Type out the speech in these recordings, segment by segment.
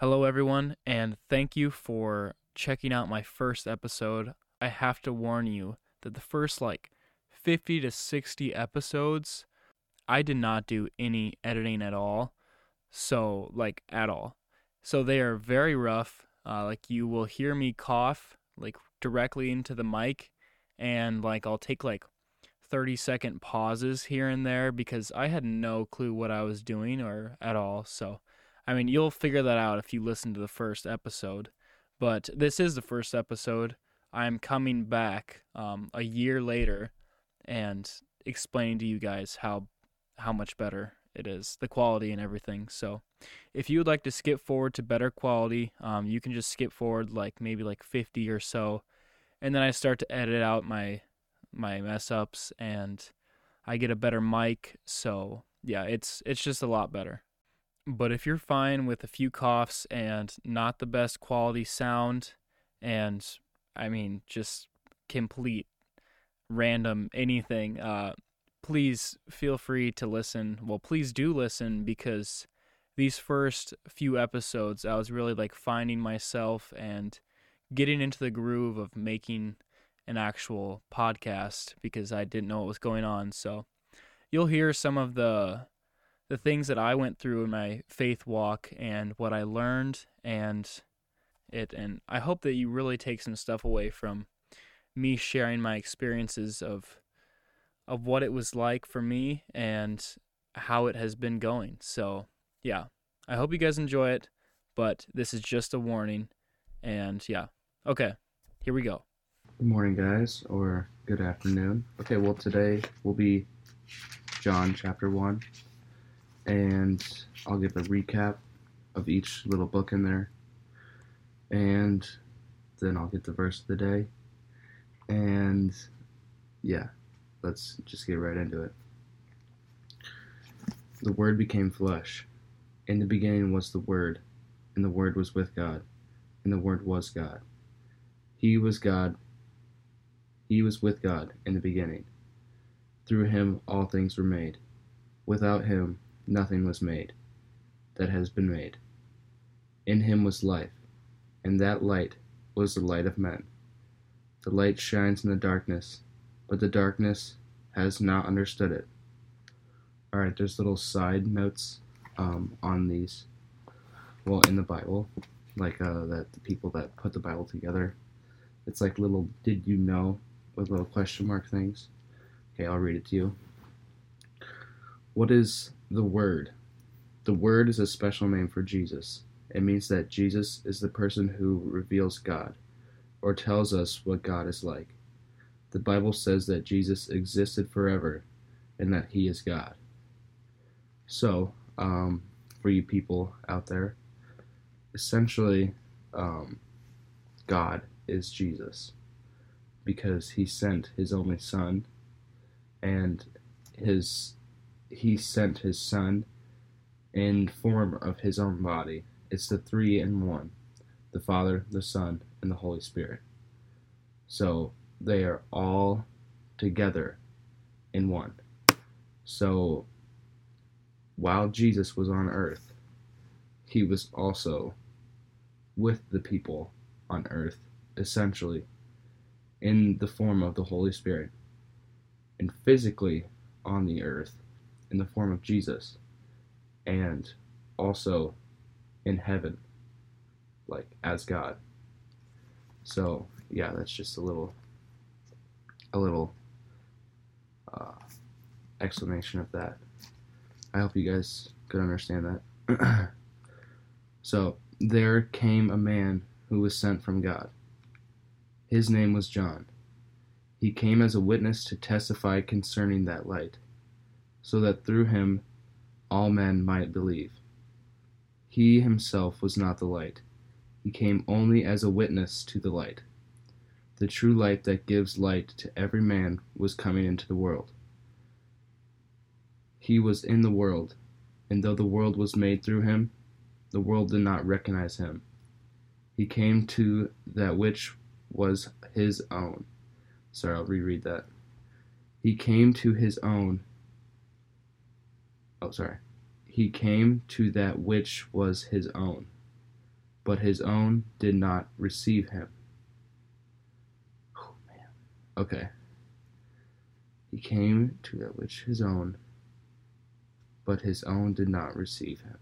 Hello, everyone, and thank you for checking out my first episode. I have to warn you that the first like 50 to 60 episodes, I did not do any editing at all. So, like, at all. So, they are very rough. Uh, like, you will hear me cough, like, directly into the mic, and, like, I'll take, like, 30 second pauses here and there because I had no clue what I was doing or at all. So, I mean, you'll figure that out if you listen to the first episode. But this is the first episode. I'm coming back um, a year later and explaining to you guys how how much better it is, the quality and everything. So, if you would like to skip forward to better quality, um, you can just skip forward like maybe like 50 or so, and then I start to edit out my my mess ups and I get a better mic. So yeah, it's it's just a lot better. But if you're fine with a few coughs and not the best quality sound, and I mean just complete random anything, uh, please feel free to listen. Well, please do listen because these first few episodes, I was really like finding myself and getting into the groove of making an actual podcast because I didn't know what was going on. So you'll hear some of the the things that I went through in my faith walk and what I learned and it and I hope that you really take some stuff away from me sharing my experiences of of what it was like for me and how it has been going. So, yeah. I hope you guys enjoy it, but this is just a warning and yeah. Okay. Here we go. Good morning, guys, or good afternoon. Okay, well, today will be John chapter 1, and I'll give a recap of each little book in there, and then I'll get the verse of the day, and yeah, let's just get right into it. The Word became flesh. In the beginning was the Word, and the Word was with God, and the Word was God. He was God he was with God in the beginning. Through him all things were made. Without him nothing was made that has been made. In him was life, and that light was the light of men. The light shines in the darkness, but the darkness has not understood it. Alright, there's little side notes um, on these, well, in the Bible, like uh, that the people that put the Bible together. It's like little did you know with little question mark things. Okay, I'll read it to you. What is the Word? The Word is a special name for Jesus. It means that Jesus is the person who reveals God, or tells us what God is like. The Bible says that Jesus existed forever and that he is God. So, um, for you people out there, essentially, um, God is Jesus because he sent his only son and his he sent his son in form of his own body. It's the three in one the father the son and the holy spirit. So they are all together in one. So while jesus was on earth he was also with the people on earth essentially in the form of the Holy Spirit, and physically on the earth in the form of Jesus, and also in heaven, like as God. So yeah, that's just a little, a little uh, explanation of that. I hope you guys could understand that. so there came a man who was sent from God his name was John. He came as a witness to testify concerning that light, so that through him all men might believe. He himself was not the light, he came only as a witness to the light. The true light that gives light to every man was coming into the world. He was in the world, and though the world was made through him, the world did not recognize him. He came to that which was his own. Sorry, I'll reread that. He came to his own. Oh, sorry. He came to that which was his own, but his own did not receive him. Oh, man. Okay. He came to that which his own, but his own did not receive him.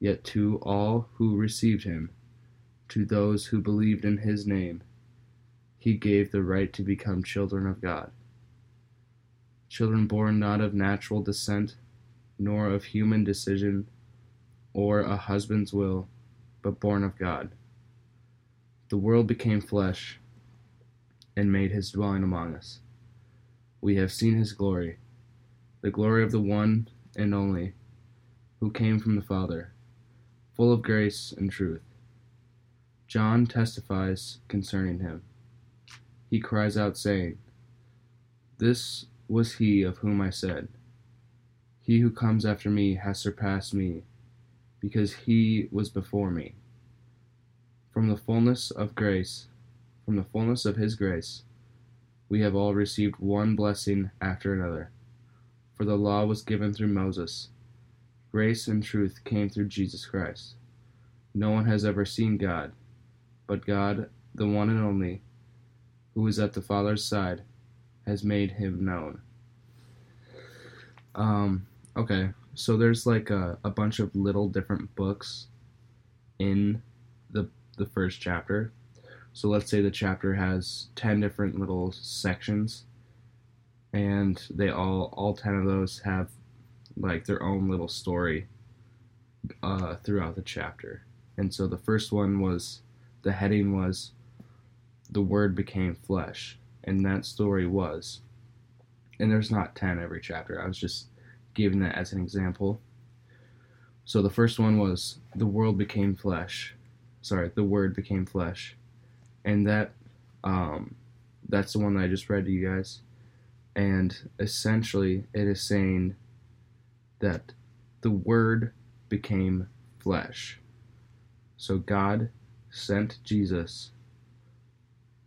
Yet to all who received him, to those who believed in his name, he gave the right to become children of God. Children born not of natural descent, nor of human decision, or a husband's will, but born of God. The world became flesh and made his dwelling among us. We have seen his glory, the glory of the one and only, who came from the Father, full of grace and truth. John testifies concerning him. He cries out, saying, This was he of whom I said, He who comes after me has surpassed me, because he was before me. From the fullness of grace, from the fullness of his grace, we have all received one blessing after another. For the law was given through Moses, grace and truth came through Jesus Christ. No one has ever seen God, but God, the one and only, who is at the Father's side, has made him known. Um, okay, so there's like a, a bunch of little different books in the the first chapter. So let's say the chapter has 10 different little sections and they all all 10 of those have like their own little story uh, throughout the chapter. And so the first one was the heading was the word became flesh and that story was and there's not 10 every chapter. I was just giving that as an example. So the first one was the world became flesh. Sorry, the word became flesh and that um, that's the one that I just read to you guys. And essentially, it is saying that the Word became flesh. So God sent Jesus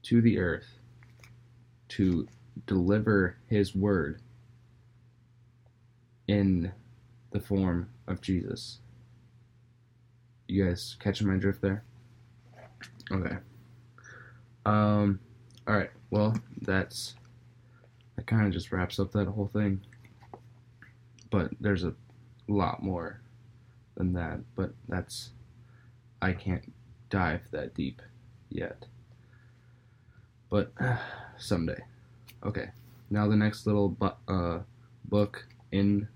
to the earth to deliver His Word in the form of Jesus. You guys catching my drift there? Okay. Um, all right. Well, that's that kind of just wraps up that whole thing. But there's a lot more than that. But that's I can't dive that deep yet. But uh, someday. Okay. Now the next little bu- uh, book in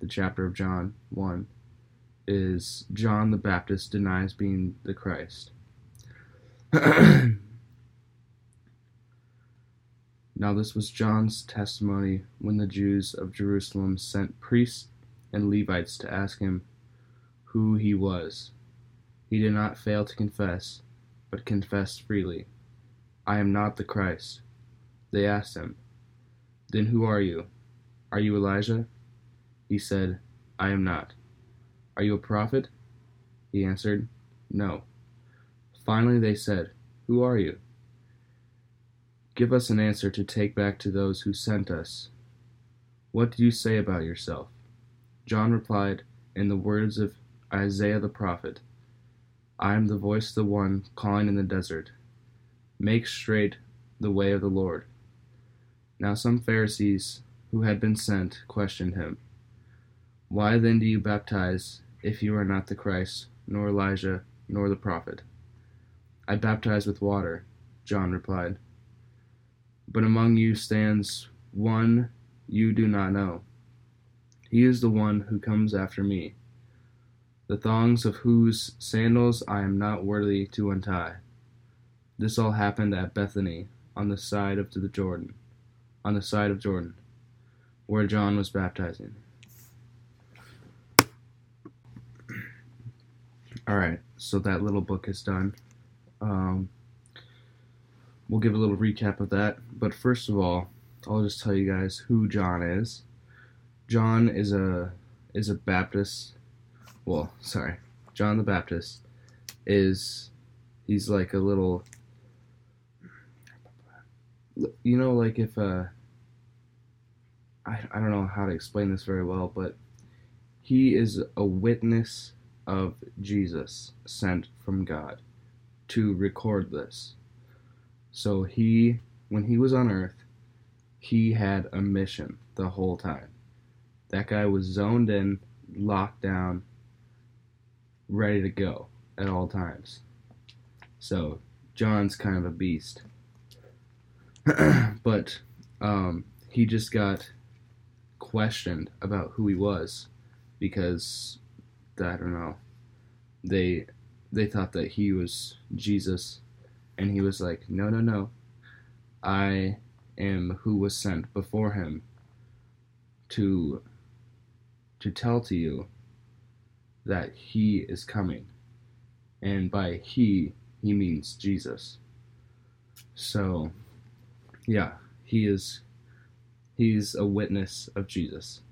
the chapter of John one is John the Baptist denies being the Christ. Now this was John's testimony when the Jews of Jerusalem sent priests and Levites to ask him who he was. He did not fail to confess, but confessed freely, I am not the Christ. They asked him, Then who are you? Are you Elijah? He said, I am not. Are you a prophet? He answered, No. Finally they said, Who are you? Give us an answer to take back to those who sent us. What do you say about yourself? John replied, in the words of Isaiah the prophet I am the voice of the one calling in the desert. Make straight the way of the Lord. Now some Pharisees who had been sent questioned him. Why then do you baptize if you are not the Christ, nor Elijah, nor the prophet? I baptize with water, John replied but among you stands one you do not know. He is the one who comes after me, the thongs of whose sandals I am not worthy to untie. This all happened at Bethany, on the side of the Jordan, on the side of Jordan, where John was baptizing. All right, so that little book is done. Um, we'll give a little recap of that. But first of all, I'll just tell you guys who John is. John is a is a Baptist. Well, sorry, John the Baptist is he's like a little. You know, like if uh, I I don't know how to explain this very well, but he is a witness of Jesus sent from God to record this. So he, when he was on earth, he had a mission the whole time. That guy was zoned in, locked down, ready to go at all times. So John's kind of a beast. but um, he just got questioned about who he was because I don't know. They they thought that he was Jesus and he was like, "No, no, no. I am who was sent before him to to tell to you that he is coming." And by he, he means Jesus. So, yeah, he is he's a witness of Jesus.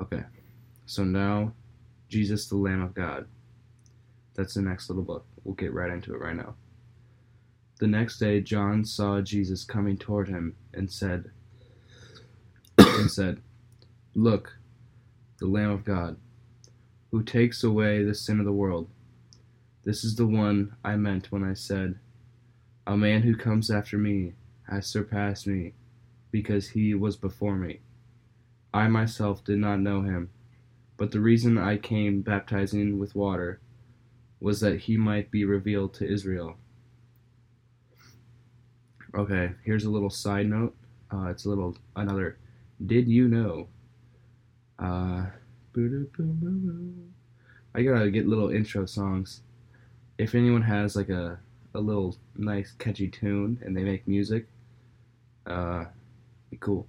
Okay. So now Jesus the Lamb of God. That's the next little book. We'll get right into it right now. The next day John saw Jesus coming toward him and said and said, "Look, the Lamb of God, who takes away the sin of the world. This is the one I meant when I said, a man who comes after me has surpassed me because he was before me. I myself did not know him, but the reason I came baptizing with water was that he might be revealed to Israel. Okay, here's a little side note. Uh, it's a little another. Did you know? Uh, I gotta get little intro songs. If anyone has like a a little nice catchy tune and they make music, uh, be cool.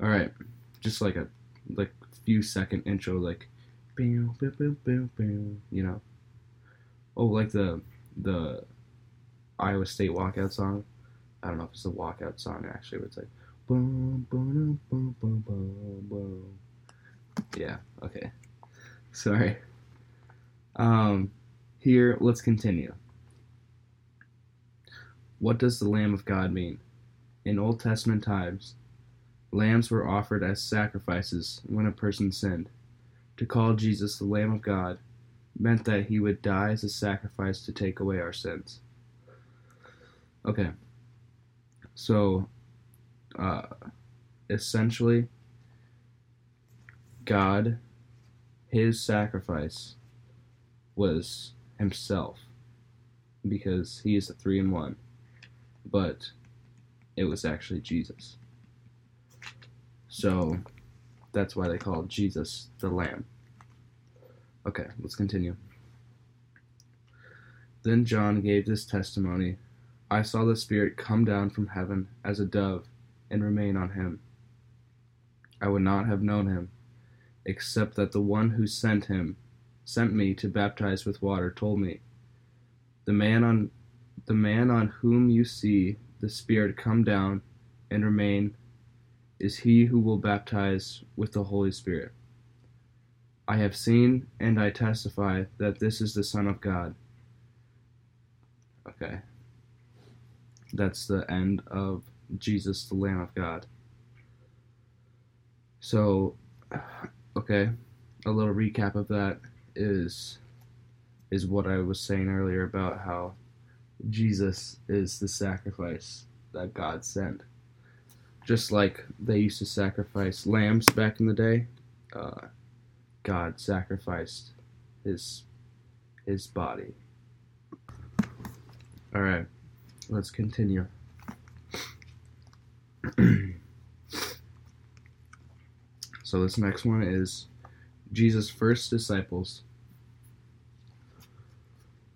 All right, just like a like few second intro, like, you know. Oh, like the the Iowa State walkout song. I don't know if it's a walkout song actually, but it's like boom, boom, boom, boom, boom, boom. Yeah. Okay. Sorry. Um, here, let's continue. What does the Lamb of God mean? In Old Testament times, lambs were offered as sacrifices when a person sinned. To call Jesus the Lamb of God meant that he would die as a sacrifice to take away our sins. Okay. So, uh, essentially, God, his sacrifice was himself because he is a three in one, but it was actually Jesus. So that's why they call Jesus the Lamb. Okay, let's continue. Then John gave this testimony I saw the Spirit come down from heaven as a dove and remain on him. I would not have known him, except that the one who sent him, sent me to baptize with water, told me, The man on the man on whom you see the Spirit come down and remain is he who will baptize with the Holy Spirit. I have seen and I testify that this is the Son of God. Okay. That's the end of Jesus, the Lamb of God. So, okay, a little recap of that is is what I was saying earlier about how Jesus is the sacrifice that God sent just like they used to sacrifice lambs back in the day, uh, God sacrificed his his body. All right, let's continue. so this next one is Jesus' first disciples.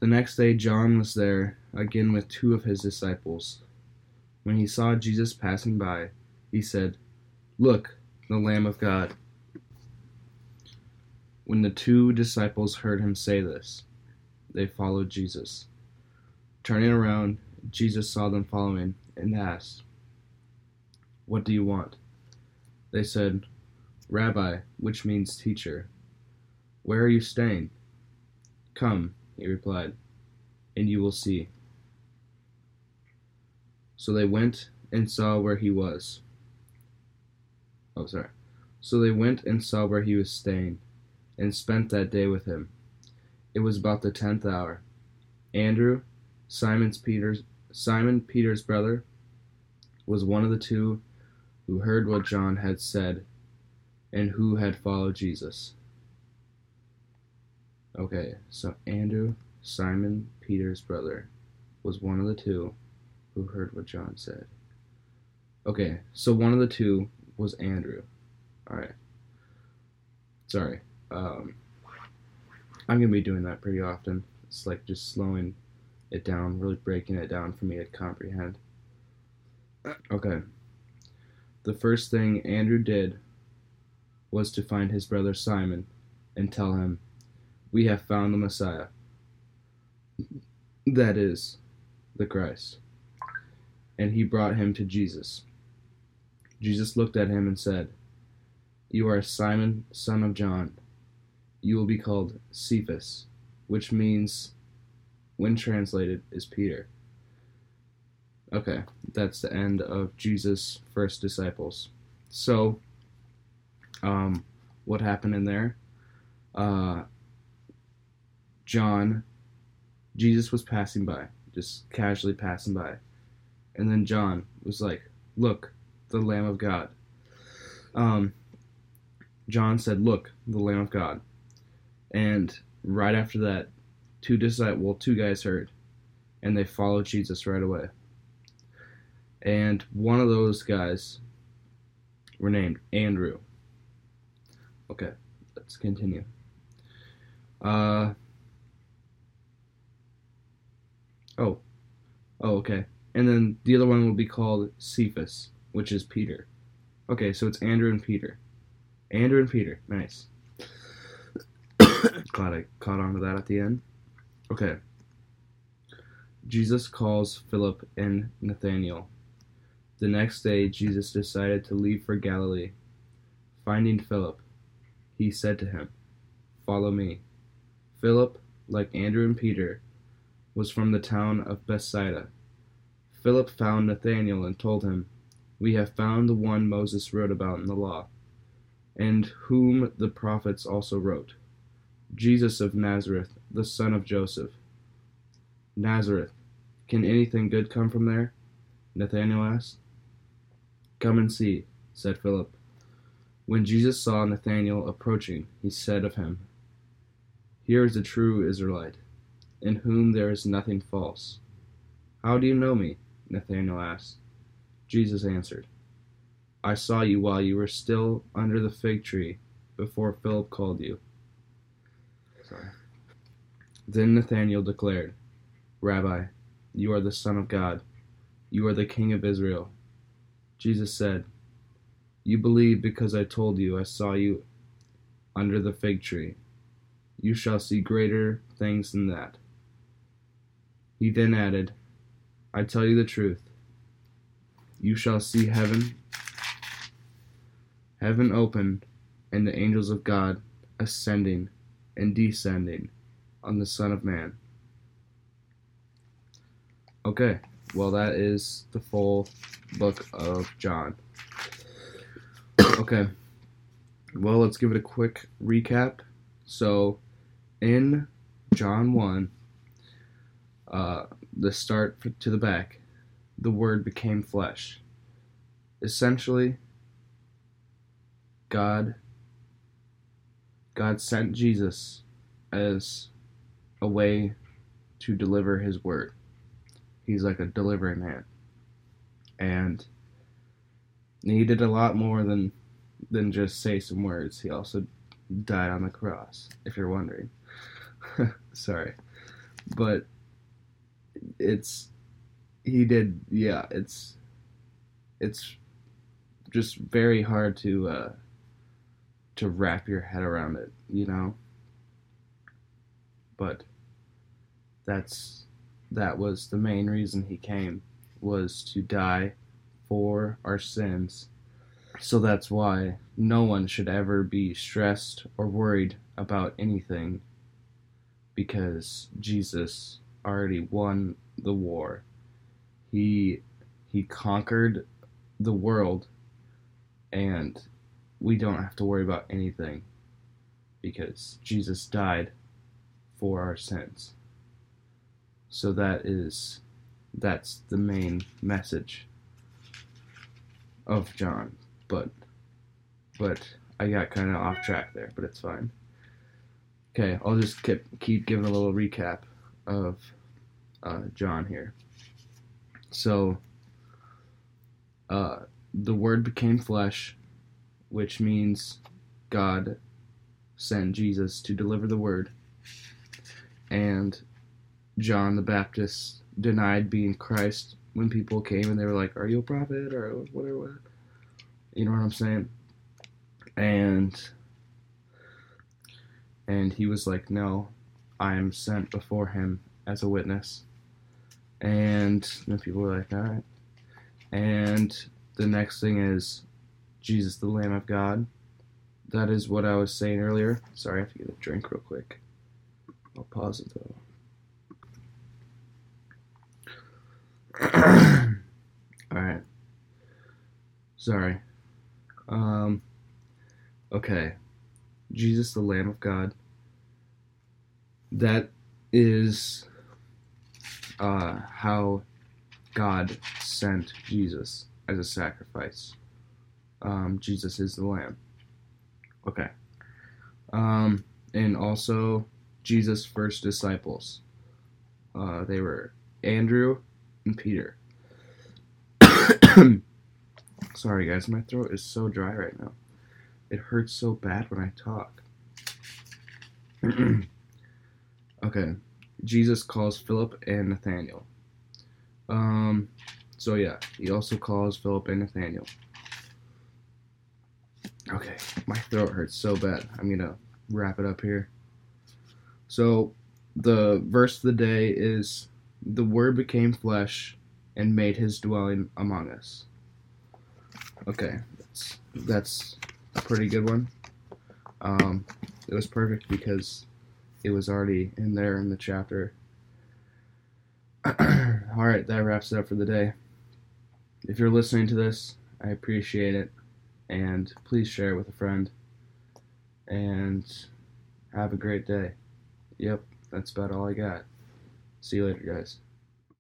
The next day, John was there again with two of his disciples. When he saw Jesus passing by, he said, Look, the Lamb of God. When the two disciples heard him say this, they followed Jesus. Turning around, Jesus saw them following and asked, What do you want? They said, Rabbi, which means teacher. Where are you staying? Come, he replied, and you will see. So they went and saw where he was. Oh, sorry. So they went and saw where he was staying, and spent that day with him. It was about the tenth hour. Andrew, Simon's Peter's Simon Peter's brother, was one of the two who heard what John had said and who had followed Jesus. Okay, so Andrew, Simon Peter's brother, was one of the two who heard what John said. Okay, so one of the two was Andrew. All right. Sorry. Um, I'm gonna be doing that pretty often. It's like just slowing it down, really breaking it down for me to comprehend. Okay. The first thing Andrew did was to find his brother Simon and tell him, We have found the Messiah. That is, the Christ. And he brought him to Jesus. Jesus looked at him and said, You are Simon, son of John. You will be called Cephas, which means, when translated, is Peter. Okay, that's the end of Jesus' first disciples. So, um, what happened in there? Uh, John, Jesus was passing by, just casually passing by. And then John was like, Look, the Lamb of God. Um, John said, Look, the Lamb of God. And right after that, two disciples, well, two guys heard, and they followed Jesus right away. And one of those guys were named Andrew. Okay, let's continue. Uh, oh, oh, okay. And then the other one will be called Cephas, which is Peter. Okay, so it's Andrew and Peter. Andrew and Peter. Nice. Glad I caught on to that at the end. Okay. Jesus calls Philip and Nathanael. The next day, Jesus decided to leave for Galilee. Finding Philip, he said to him, Follow me. Philip, like Andrew and Peter, was from the town of Bethsaida. Philip found Nathanael and told him, We have found the one Moses wrote about in the law, and whom the prophets also wrote Jesus of Nazareth, the son of Joseph. Nazareth, can anything good come from there? Nathanael asked. Come and see, said Philip. When Jesus saw Nathanael approaching, he said of him, Here is a true Israelite, in whom there is nothing false. How do you know me? Nathanael asked. Jesus answered, I saw you while you were still under the fig tree before Philip called you. Sorry. Then Nathanael declared, Rabbi, you are the Son of God. You are the King of Israel. Jesus said, You believe because I told you I saw you under the fig tree. You shall see greater things than that. He then added, I tell you the truth. You shall see heaven heaven open and the angels of God ascending and descending on the Son of Man. Okay, well, that is the full book of John. okay, well, let's give it a quick recap. So, in John 1, uh, the start to the back, the Word became flesh. Essentially, God God sent Jesus as a way to deliver his word. He's like a delivery man. And he did a lot more than than just say some words. He also died on the cross, if you're wondering. Sorry. But it's he did yeah, it's it's just very hard to uh to wrap your head around it, you know? But that's that was the main reason he came was to die for our sins. So that's why no one should ever be stressed or worried about anything because Jesus already won the war. He he conquered the world and we don't have to worry about anything because Jesus died for our sins. So that is that's the main message of John. But but I got kind of off track there, but it's fine. Okay, I'll just keep keep giving a little recap of uh, John here. So uh, the Word became flesh, which means God sent Jesus to deliver the Word, and John the Baptist denied being Christ when people came and they were like, "Are you a prophet?" or whatever. You know what I'm saying? And and he was like, "No, I am sent before him as a witness." And then people were like, "All right." And the next thing is Jesus, the Lamb of God. That is what I was saying earlier. Sorry, I have to get a drink real quick. I'll pause it though. All right. Sorry. Um. Okay. Jesus, the Lamb of God. That is uh, how God sent Jesus as a sacrifice. Um, Jesus is the Lamb. Okay. Um, and also Jesus' first disciples. Uh, they were Andrew and Peter. Sorry, guys, my throat is so dry right now. It hurts so bad when I talk. okay, Jesus calls Philip and Nathanael. Um, so yeah, he also calls Philip and Nathanael. Okay, my throat hurts so bad. I'm gonna wrap it up here. So, the verse of the day is the Word became flesh and made his dwelling among us. Okay, that's, that's a pretty good one. Um, it was perfect because it was already in there in the chapter. All right, that wraps it up for the day. If you're listening to this, I appreciate it. And please share it with a friend. And have a great day. Yep, that's about all I got. See you later, guys.